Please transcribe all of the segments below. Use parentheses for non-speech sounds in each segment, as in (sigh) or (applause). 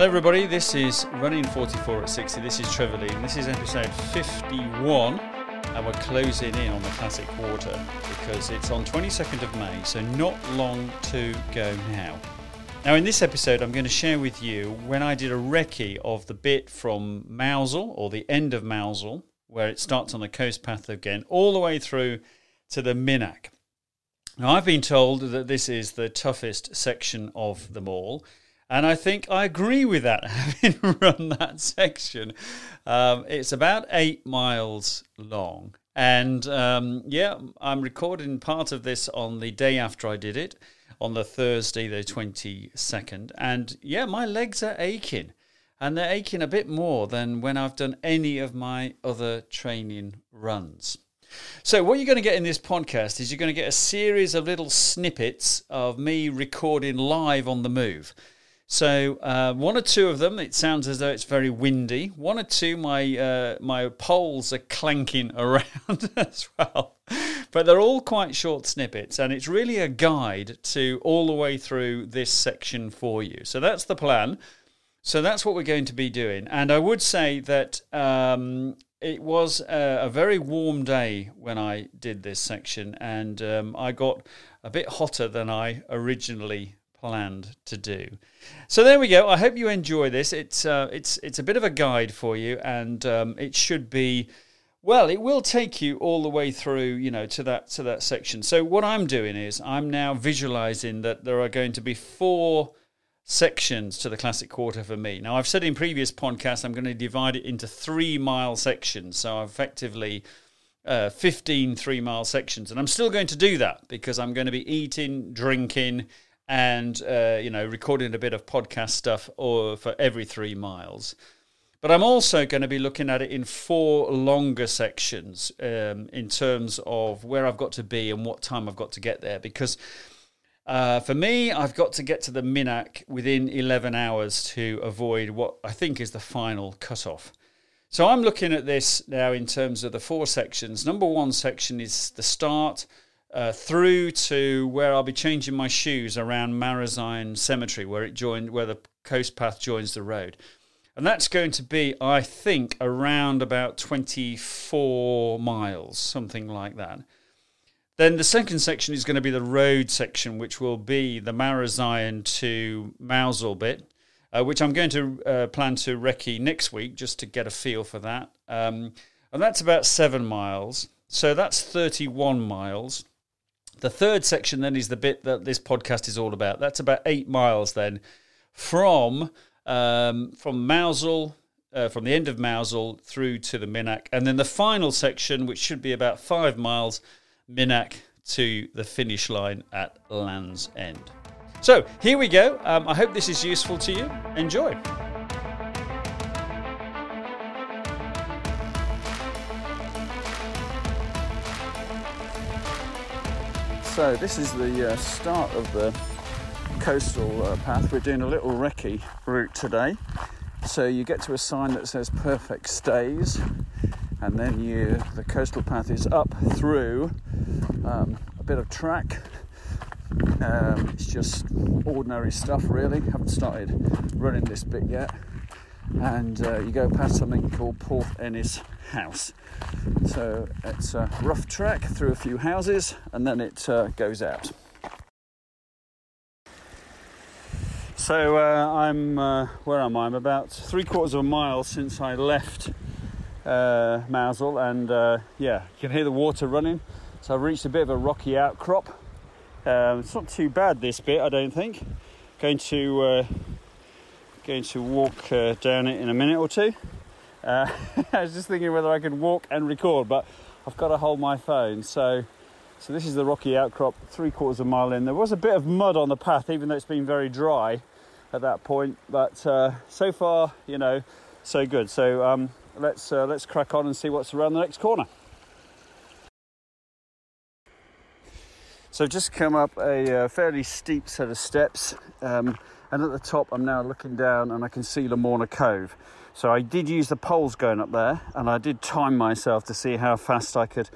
Hello, everybody. This is Running 44 at 60. This is Trevor Lee, and this is episode 51. And we're closing in on the Classic Quarter because it's on 22nd of May, so not long to go now. Now, in this episode, I'm going to share with you when I did a recce of the bit from Mousehole, or the end of Mousehole, where it starts on the coast path again, all the way through to the Minack. Now, I've been told that this is the toughest section of them all. And I think I agree with that, (laughs) having run that section. Um, it's about eight miles long. And um, yeah, I'm recording part of this on the day after I did it, on the Thursday, the 22nd. And yeah, my legs are aching. And they're aching a bit more than when I've done any of my other training runs. So, what you're going to get in this podcast is you're going to get a series of little snippets of me recording live on the move. So uh, one or two of them, it sounds as though it's very windy. One or two, my uh, my poles are clanking (laughs) around as well. But they're all quite short snippets, and it's really a guide to all the way through this section for you. So that's the plan. So that's what we're going to be doing. And I would say that um, it was a, a, very warm day when I did this section, and um, I got a bit hotter than I originally planned to do. So there we go. I hope you enjoy this. It's uh, it's it's a bit of a guide for you, and um, it should be. Well, it will take you all the way through, you know, to that to that section. So what I'm doing is I'm now visualizing that there are going to be four sections to the classic quarter for me. Now I've said in previous podcasts I'm going to divide it into three mile sections. So effectively uh, 15 three mile sections, and I'm still going to do that because I'm going to be eating, drinking, and uh, you know recording a bit of podcast stuff or for every three miles. But I'm also going to be looking at it in four longer sections um, in terms of where I've got to be and what time I've got to get there. Because uh, for me, I've got to get to the Minack within 11 hours to avoid what I think is the final cutoff. So I'm looking at this now in terms of the four sections. Number one section is the start uh, through to where I'll be changing my shoes around Marazion Cemetery, where it joined, where the coast path joins the road, and that's going to be, I think, around about 24 miles, something like that. Then the second section is going to be the road section, which will be the Marazion to Mousehole bit, uh, which I'm going to uh, plan to recce next week just to get a feel for that. Um, and that's about seven miles. So that's 31 miles. The third section then is the bit that this podcast is all about. That's about eight miles then from um, from Mousehole, uh, from the end of Mousehole through to the Minack, and then the final section, which should be about five miles, Minack to the finish line at Land's End. So here we go. Um, I hope this is useful to you. Enjoy. So this is the uh, start of the coastal uh, path. We're doing a little recce route today. So you get to a sign that says perfect stays and then you the coastal path is up through um, a bit of track. Um, it's just ordinary stuff really. Haven't started running this bit yet. And uh, you go past something called Port Ennis House. So it's a rough track through a few houses and then it uh, goes out. So uh, I'm, uh, where am I? I'm about three quarters of a mile since I left uh, Mousehole and uh, yeah, you can hear the water running. So I've reached a bit of a rocky outcrop. Um, it's not too bad this bit, I don't think. Going to uh, going to walk uh, down it in a minute or two. Uh, (laughs) I was just thinking whether I could walk and record, but I've got to hold my phone. So, so this is the rocky outcrop, three quarters of a mile in. There was a bit of mud on the path, even though it's been very dry at that point. But uh, so far, you know, so good. So um, let's uh, let's crack on and see what's around the next corner. So just come up a uh, fairly steep set of steps, um, and at the top I'm now looking down and I can see Lamorna Cove. So I did use the poles going up there, and I did time myself to see how fast I could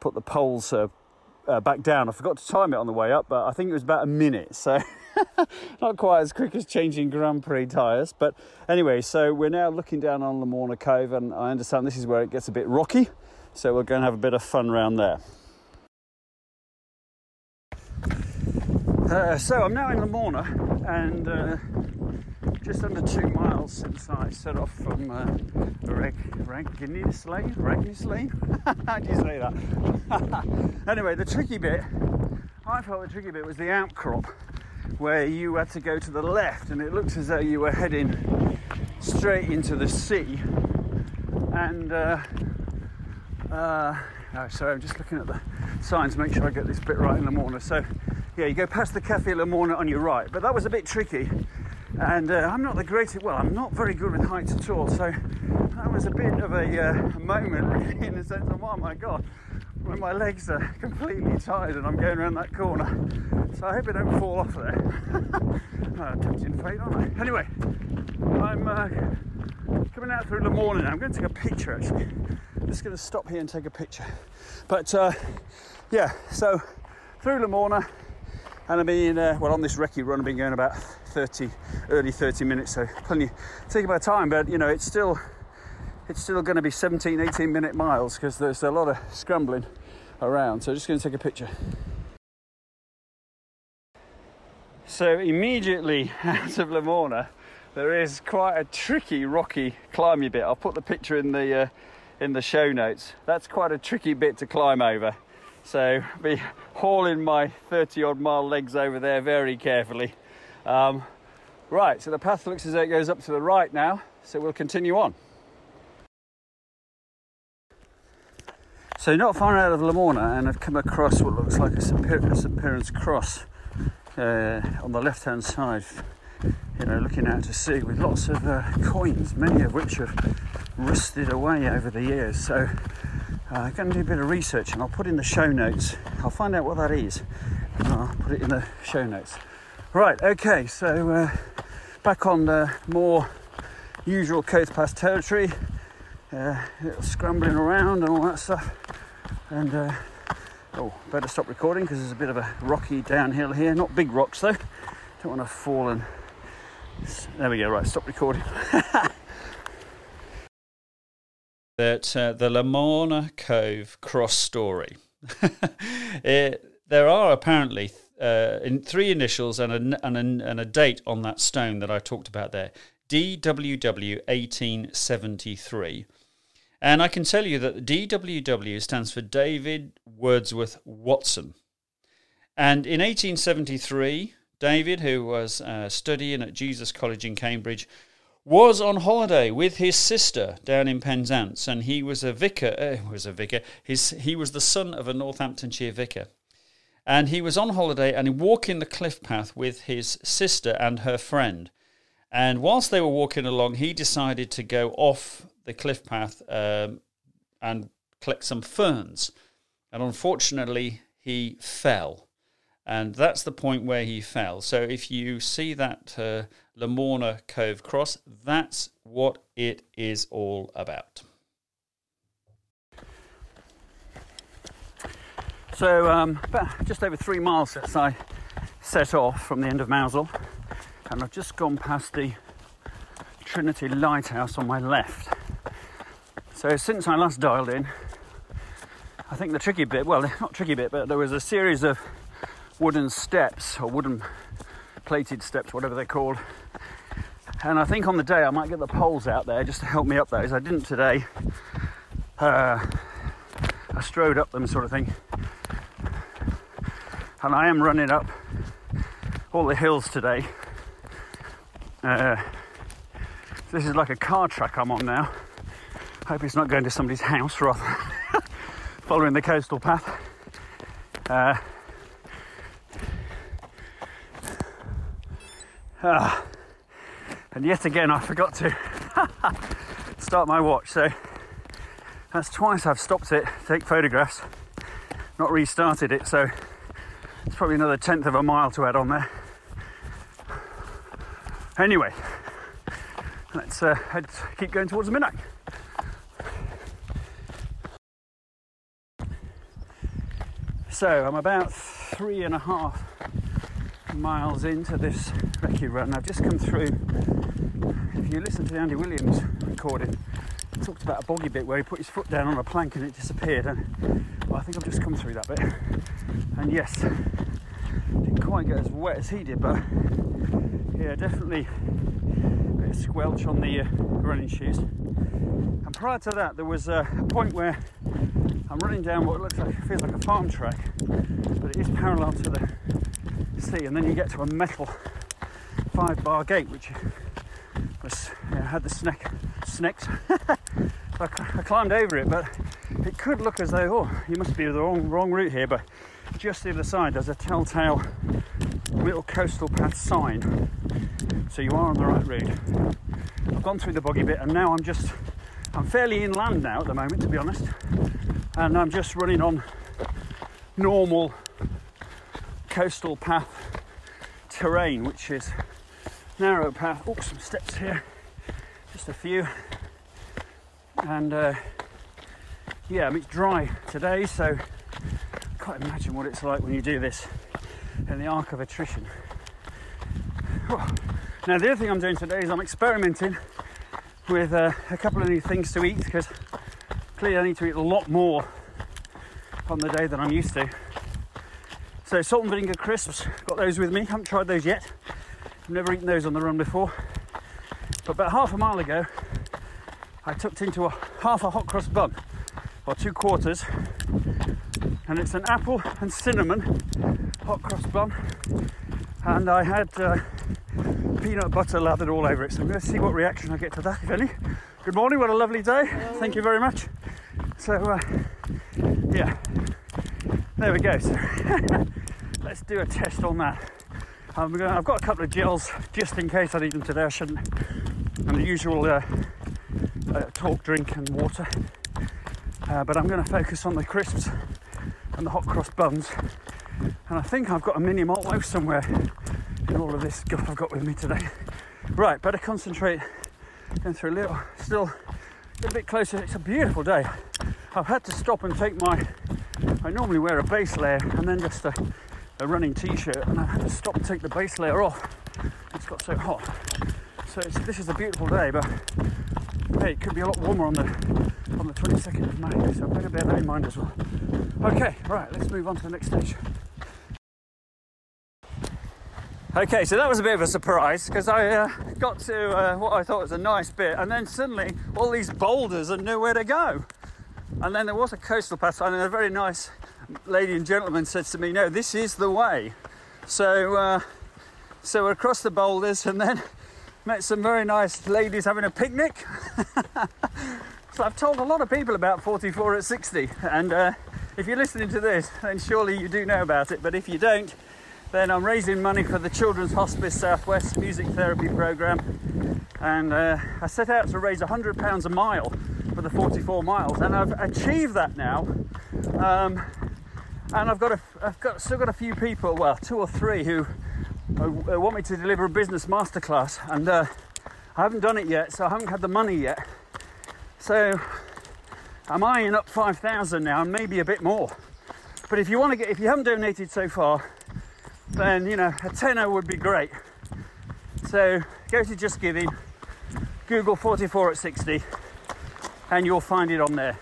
put the poles uh, uh, back down. I forgot to time it on the way up, but I think it was about a minute. So (laughs) not quite as quick as changing Grand Prix tyres. But anyway, so we're now looking down on Lamorna Cove, and I understand this is where it gets a bit rocky. So we're going to have a bit of fun around there. Uh, so I'm now in Lamorna, and uh, just under two miles since I set off from uh, Reg- Regnius Lane. Regnius Lane? (laughs) How do you say that? (laughs) anyway, the tricky bit, I felt the tricky bit was the outcrop, where you had to go to the left, and it looked as though you were heading straight into the sea. And uh, uh, oh, sorry, I'm just looking at the signs to make sure I get this bit right in Lamorna. So, yeah, you go past the Cafe Lamorna on your right, but that was a bit tricky. And uh, I'm not the greatest, well, I'm not very good with heights at all. So, that was a bit of a, uh, moment, (laughs) really, in the sense of, oh my god, when my legs are completely tired and I'm going around that corner. So, I hope I don't fall off there. oh, (laughs) tempting fate, aren't I? Anyway, I'm uh, coming out through Lamorna now. I'm going to take a picture actually. I'm just going to stop here and take a picture. But uh, yeah, so through Lamorna, and I've been uh, well on this recce run. I've been going about 30, early 30 minutes, so plenty take about time. But you know, it's still it's still going to be 17, 18 minute miles because there's a lot of scrambling around. So I'm just going to take a picture. So immediately (laughs) out of Lamorna, there is quite a tricky, rocky, climby bit. I'll put the picture in the uh, in the show notes. That's quite a tricky bit to climb over. So be hauling my 30 odd mile legs over there very carefully. Um, right, so the path looks as though it goes up to the right now, so we'll continue on. So not far out of Lamorna and I've come across what looks like a St. Piran's cross uh, on the left hand side you know, looking out to sea with lots of uh, coins, many of which have rusted away over the years. So uh, I'm going to do a bit of research and I'll put in the show notes. I'll find out what that is and I'll put it in the show notes. Right, okay, so uh, back on the more usual coast path territory, uh, scrambling around and all that stuff. And uh, oh, better stop recording because there's a bit of a rocky downhill here. Not big rocks though. Don't want to fall and there we go, right, stop recording. (laughs) that uh, the Lamorna Cove cross story. (laughs) it, there are apparently uh, in three initials and a, and, a, and a date on that stone that I talked about there DWW 1873. And I can tell you that DWW stands for David Wordsworth Watson. And in 1873, David, who was uh, studying at Jesus College in Cambridge, was on holiday with his sister down in Penzance, and he was a vicar. Uh, was a vicar. His he was the son of a Northamptonshire vicar, and he was on holiday and walking the cliff path with his sister and her friend. And whilst they were walking along, he decided to go off the cliff path um, and collect some ferns. And unfortunately, he fell and that's the point where he fell. So if you see that uh, Lamorna Cove cross, that's what it is all about. So um, just over three miles since I set off from the end of Mousehole, and I've just gone past the Trinity Lighthouse on my left. So since I last dialed in, I think the tricky bit, well, not tricky bit, but there was a series of wooden steps or wooden plated steps, whatever they're called. And I think on the day I might get the poles out there just to help me up those. I didn't today. Uh, I strode up them, sort of thing. And I am running up all the hills today. Uh, this is like a car track I'm on now. Hope it's not going to somebody's house rather (laughs) following the coastal path. Uh, Ah. And yet again, I forgot to (laughs) start my watch. So that's twice I've stopped it, take photographs, not restarted it. So it's probably another tenth of a mile to add on there. Anyway, let's uh, head, keep going towards midnight. So I'm about three and a half miles into this recce run. I've just come through. If you listen to the Andy Williams recording, he talked about a boggy bit where he put his foot down on a plank and it disappeared. And well, I think I've just come through that bit. And yes, didn't quite get as wet as he did, but yeah, definitely a bit of squelch on the uh, running shoes. And prior to that, there was a point where I'm running down what looks like feels like a farm track, but it is parallel to the sea, and then you get to a metal five bar gate, which was you know, had the snack. (laughs) I, I climbed over it, but it could look as though oh, you must be the wrong wrong route here. But just the other side, there's a telltale little coastal path sign, so you are on the right route. I've gone through the boggy bit, and now I'm just I'm fairly inland now at the moment, to be honest, and I'm just running on normal coastal path terrain, which is narrow path. Oh, some steps here, just a few, and uh, yeah, I mean, it's dry today, so I can't imagine what it's like when you do this in the arc of attrition. Oh. Now, the other thing I'm doing today is I'm experimenting with uh, a couple of new things to eat because clearly I need to eat a lot more on the day than I'm used to. So salt and vinegar crisps, got those with me. Haven't tried those yet. I've never eaten those on the run before. But about half a mile ago, I tucked into a half a hot cross bun, or two quarters, and it's an apple and cinnamon hot cross bun. And I had uh, peanut butter lathered all over it. So I'm going to see what reaction I get to that, if any. Good morning, what a lovely day. Thank you very much. So, uh, yeah, there we go. So (laughs) let's do a test on that. I'm gonna, I've got a couple of gels just in case I need them today. I shouldn't. And the usual uh, uh, talk, drink, and water. Uh, but I'm going to focus on the crisps and the hot cross buns. And I think I've got a mini malt loaf somewhere in all of this stuff I've got with me today. Right, better concentrate. Going through a little, still a bit closer. It's a beautiful day. I've had to stop and take my I normally wear a base layer and then just a, a running t-shirt and I had to stop and take the base layer off. It's got so hot. So this is a beautiful day, but hey, it could be a lot warmer on the on the 22nd of May, so I better bear that in mind as well. Okay, right, let's move on to the next stage. Okay, so that was a bit of a surprise because I uh, got to uh, what I thought was a nice bit, and then suddenly all these boulders and nowhere to go. And then there was a coastal path, and a very nice lady and gentleman said to me, "No, this is the way." So, uh, so we're across the boulders, and then met some very nice ladies having a picnic. (laughs) so I've told a lot of people about 44 at 60, and uh, if you're listening to this, then surely you do know about it. But if you don't, then I'm raising money for the Children's Hospice Southwest Music Therapy Programme, and uh, I set out to raise £100 a mile for the 44 miles, and I've achieved that now. Um, and I've got a, I've got still got a few people, well, two or three who uh, want me to deliver a business masterclass, and uh, I haven't done it yet, so I haven't had the money yet. So I'm eyeing up 5,000 now, and maybe a bit more. But if you want to get, if you haven't donated so far, then you know a tenner would be great. So go to Just Giving, Google 44 at 60, and you'll find it on there.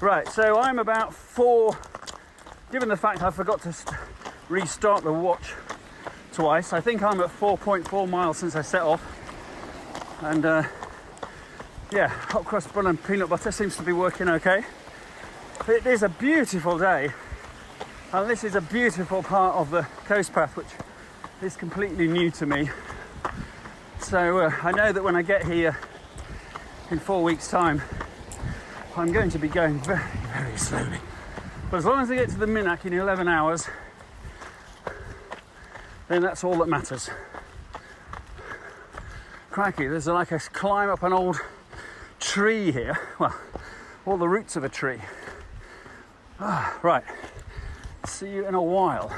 Right, so I'm about four, given the fact I forgot to st- restart the watch twice, I think I'm at 4.4 miles since I set off. And uh, yeah, hot cross bun and peanut butter seems to be working okay. It is a beautiful day, and this is a beautiful part of the coast path, which is completely new to me. So uh, I know that when I get here, in four weeks' time, I'm going to be going very, very slowly. But as long as I get to the Minack in 11 hours, then that's all that matters. Crikey, there's like a climb up an old tree here. Well, all the roots of a tree. Ah, right. See you in a while.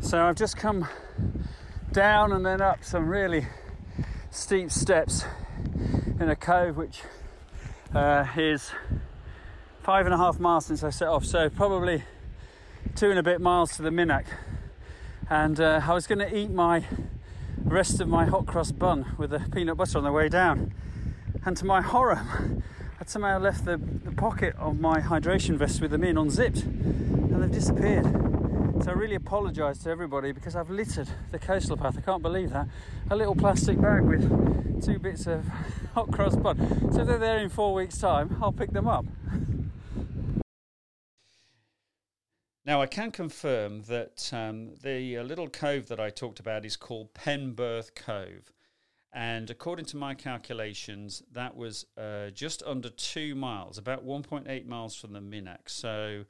So I've just come down and then up some really steep steps in a cove which uh, is five and a half miles since I set off. So probably two and a bit miles to the Minack, and uh, I was going to eat my rest of my hot cross bun with the peanut butter on the way down, and to my horror, I'd somehow left the, the pocket of my hydration vest with them in unzipped, and they've disappeared. So I really apologise to everybody because I've littered the coastal path. I can't believe that. A little plastic bag with two bits of (laughs) hot cross bun. So if they're there in four weeks' time, I'll pick them up. Now, I can confirm that um, the uh, little cove that I talked about is called Penberth Cove. And according to my calculations, that was uh, just under two miles, about 1.8 miles from the Minack. So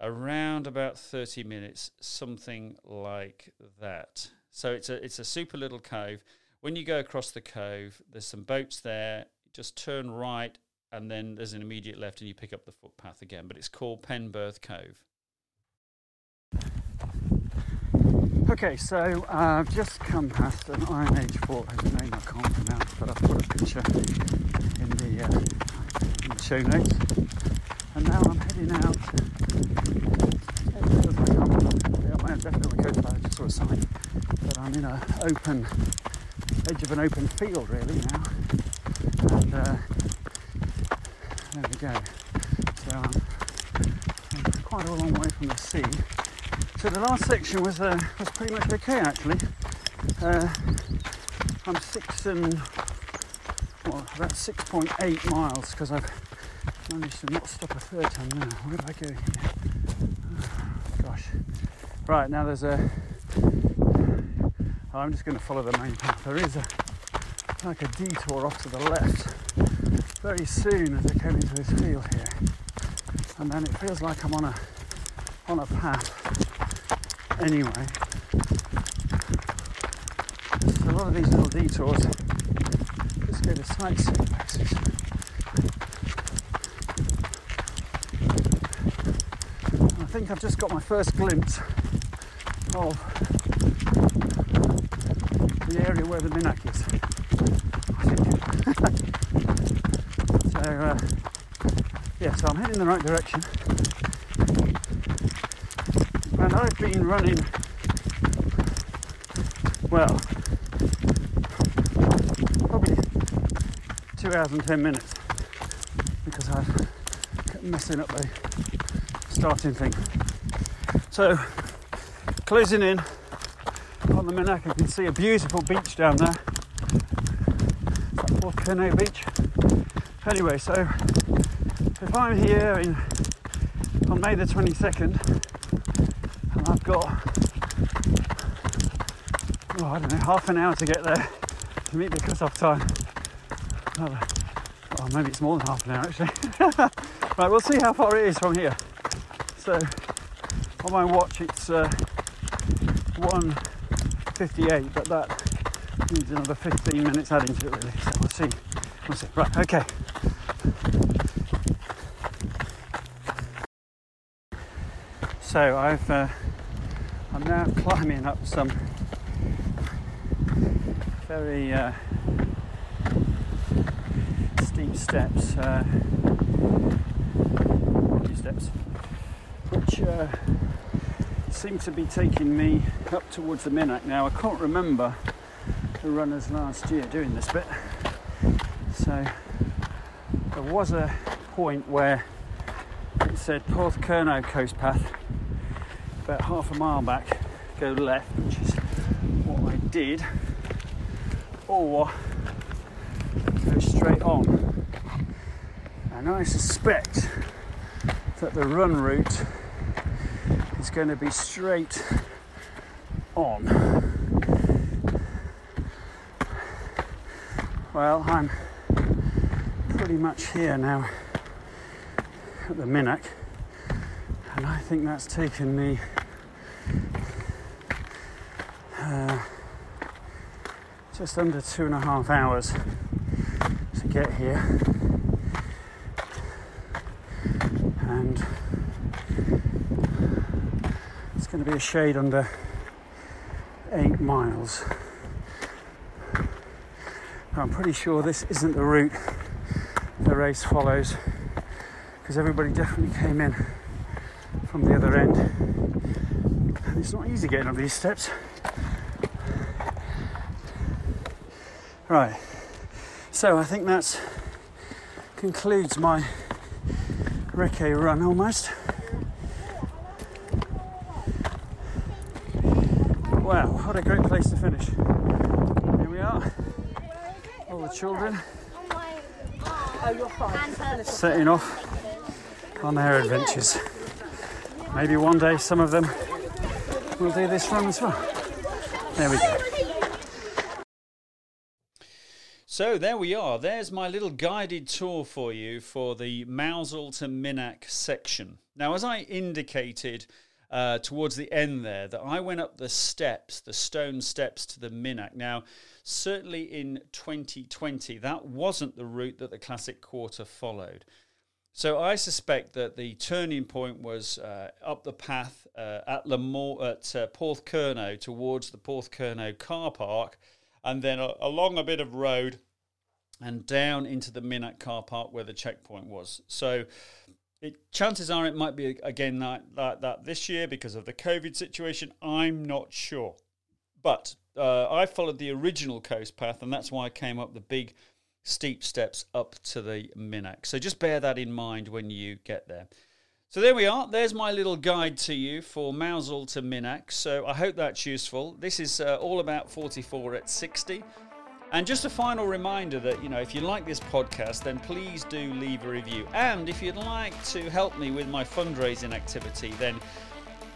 around about 30 minutes, something like that. So it's a, it's a super little cove. When you go across the cove, there's some boats there. Just turn right, and then there's an immediate left, and you pick up the footpath again. But it's called Penberth Cove. Okay, so uh, I've just come past an Iron Age fort, whose name I can't pronounce, but I've put a picture in the, uh, in the show notes. And now I'm heading out. I'm, definitely I just saw a sign, I'm in an open, edge of an open field really now. And uh, there we go. So I'm, quite a long way from the sea so the last section was uh, was pretty much okay actually. Uh, I'm six and well, about 6.8 miles because I've managed to not stop a third time now. Where do I go here? Oh. Right now there's a. Oh, I'm just going to follow the main path. There is a like a detour off to the left very soon as I came into this field here, and then it feels like I'm on a on a path anyway. So a lot of these little detours just go to sightseeing places. I think I've just got my first glimpse of the area where the Minack is. (laughs) so, uh, yeah, so I'm heading in the right direction and I've been running well probably two hours and ten minutes because I kept messing up the starting thing. So closing in on the Minack, I can see a beautiful beach down there. Curnow Beach. Anyway, so if I'm here in on May the 22nd and I've got, oh, I don't know, half an hour to get there to meet the cut-off time. Another, maybe it's more than half an hour actually. (laughs) right, we'll see how far it is from here. So, on my watch, it's uh, 1.58, but that needs another 15 minutes adding to it really. So we'll see. We'll see. Right, okay. So I've uh, I'm now (laughs) climbing up some very uh, steep steps, uh, steps, which uh, seem to be taking me up towards the Minack. Now I can't remember the runners last year doing this bit, so there was a point where it said Porthcurno Coast Path about half a mile back, go left, which is what I did, or go straight on. And I suspect that the run route is going to be straight on. Well, I'm pretty much here now at the Minack, and I think that's taken me uh, just under two and a half hours to get here. And it's going to be a shade under eight miles. I'm pretty sure this isn't the route the race follows because everybody definitely came in from the other end And It's not easy getting up these steps. Right, so I think that concludes my recce run almost. What a great place to finish. Here we are, all the children setting off on their adventures. Maybe one day some of them will do this run as well. There we go. So there we are. There's my little guided tour for you for the Mousehole to Minack section. Now, as I indicated uh, towards the end there, that I went up the steps, the stone steps to the Minack. Now, certainly in 2020, that wasn't the route that the Classic Quarter followed. So I suspect that the turning point was uh, up the path uh, at Lamore, at uh, Porthcurno towards the Porthcurno car park, and then along a bit of road and down into the Minack car park where the checkpoint was. So it, chances are it might be again like, like that this year because of the COVID situation. I'm not sure. But uh, I followed the original coast path, and that's why I came up the big steep steps up to the Minack. So just bear that in mind when you get there. So there we are. There's my little guide to you for Mousehole to Minack. So I hope that's useful. This is uh, all about 44 at 60. And just a final reminder that, you know, if you like this podcast, then please do leave a review. And if you'd like to help me with my fundraising activity, then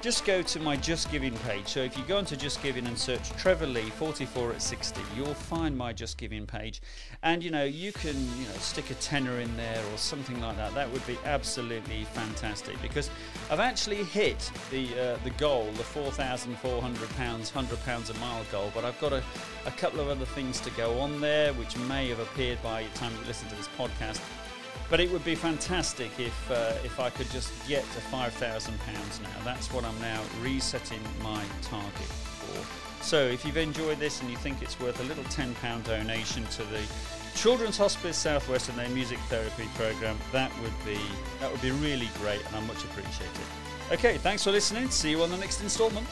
just go to my Just Giving page. So if you go into Just Giving and search Trevor Lee 44 at 60, you'll find my Just Giving page. And you know, you can, you know, stick a tenner in there or something like that. That would be absolutely fantastic because I've actually hit the uh, the goal, the 4,400 pounds, 100 pounds a mile goal, but I've got a, a couple of other things to go on there which may have appeared by the time you listen to this podcast. But it would be fantastic if uh, if I could just get to five thousand pounds now. That's what I'm now resetting my target for. So if you've enjoyed this and you think it's worth a little ten pound donation to the Children's Hospice Southwest and their music therapy program, that would be that would be really great, and I much appreciate it. Okay, thanks for listening. See you on the next instalment.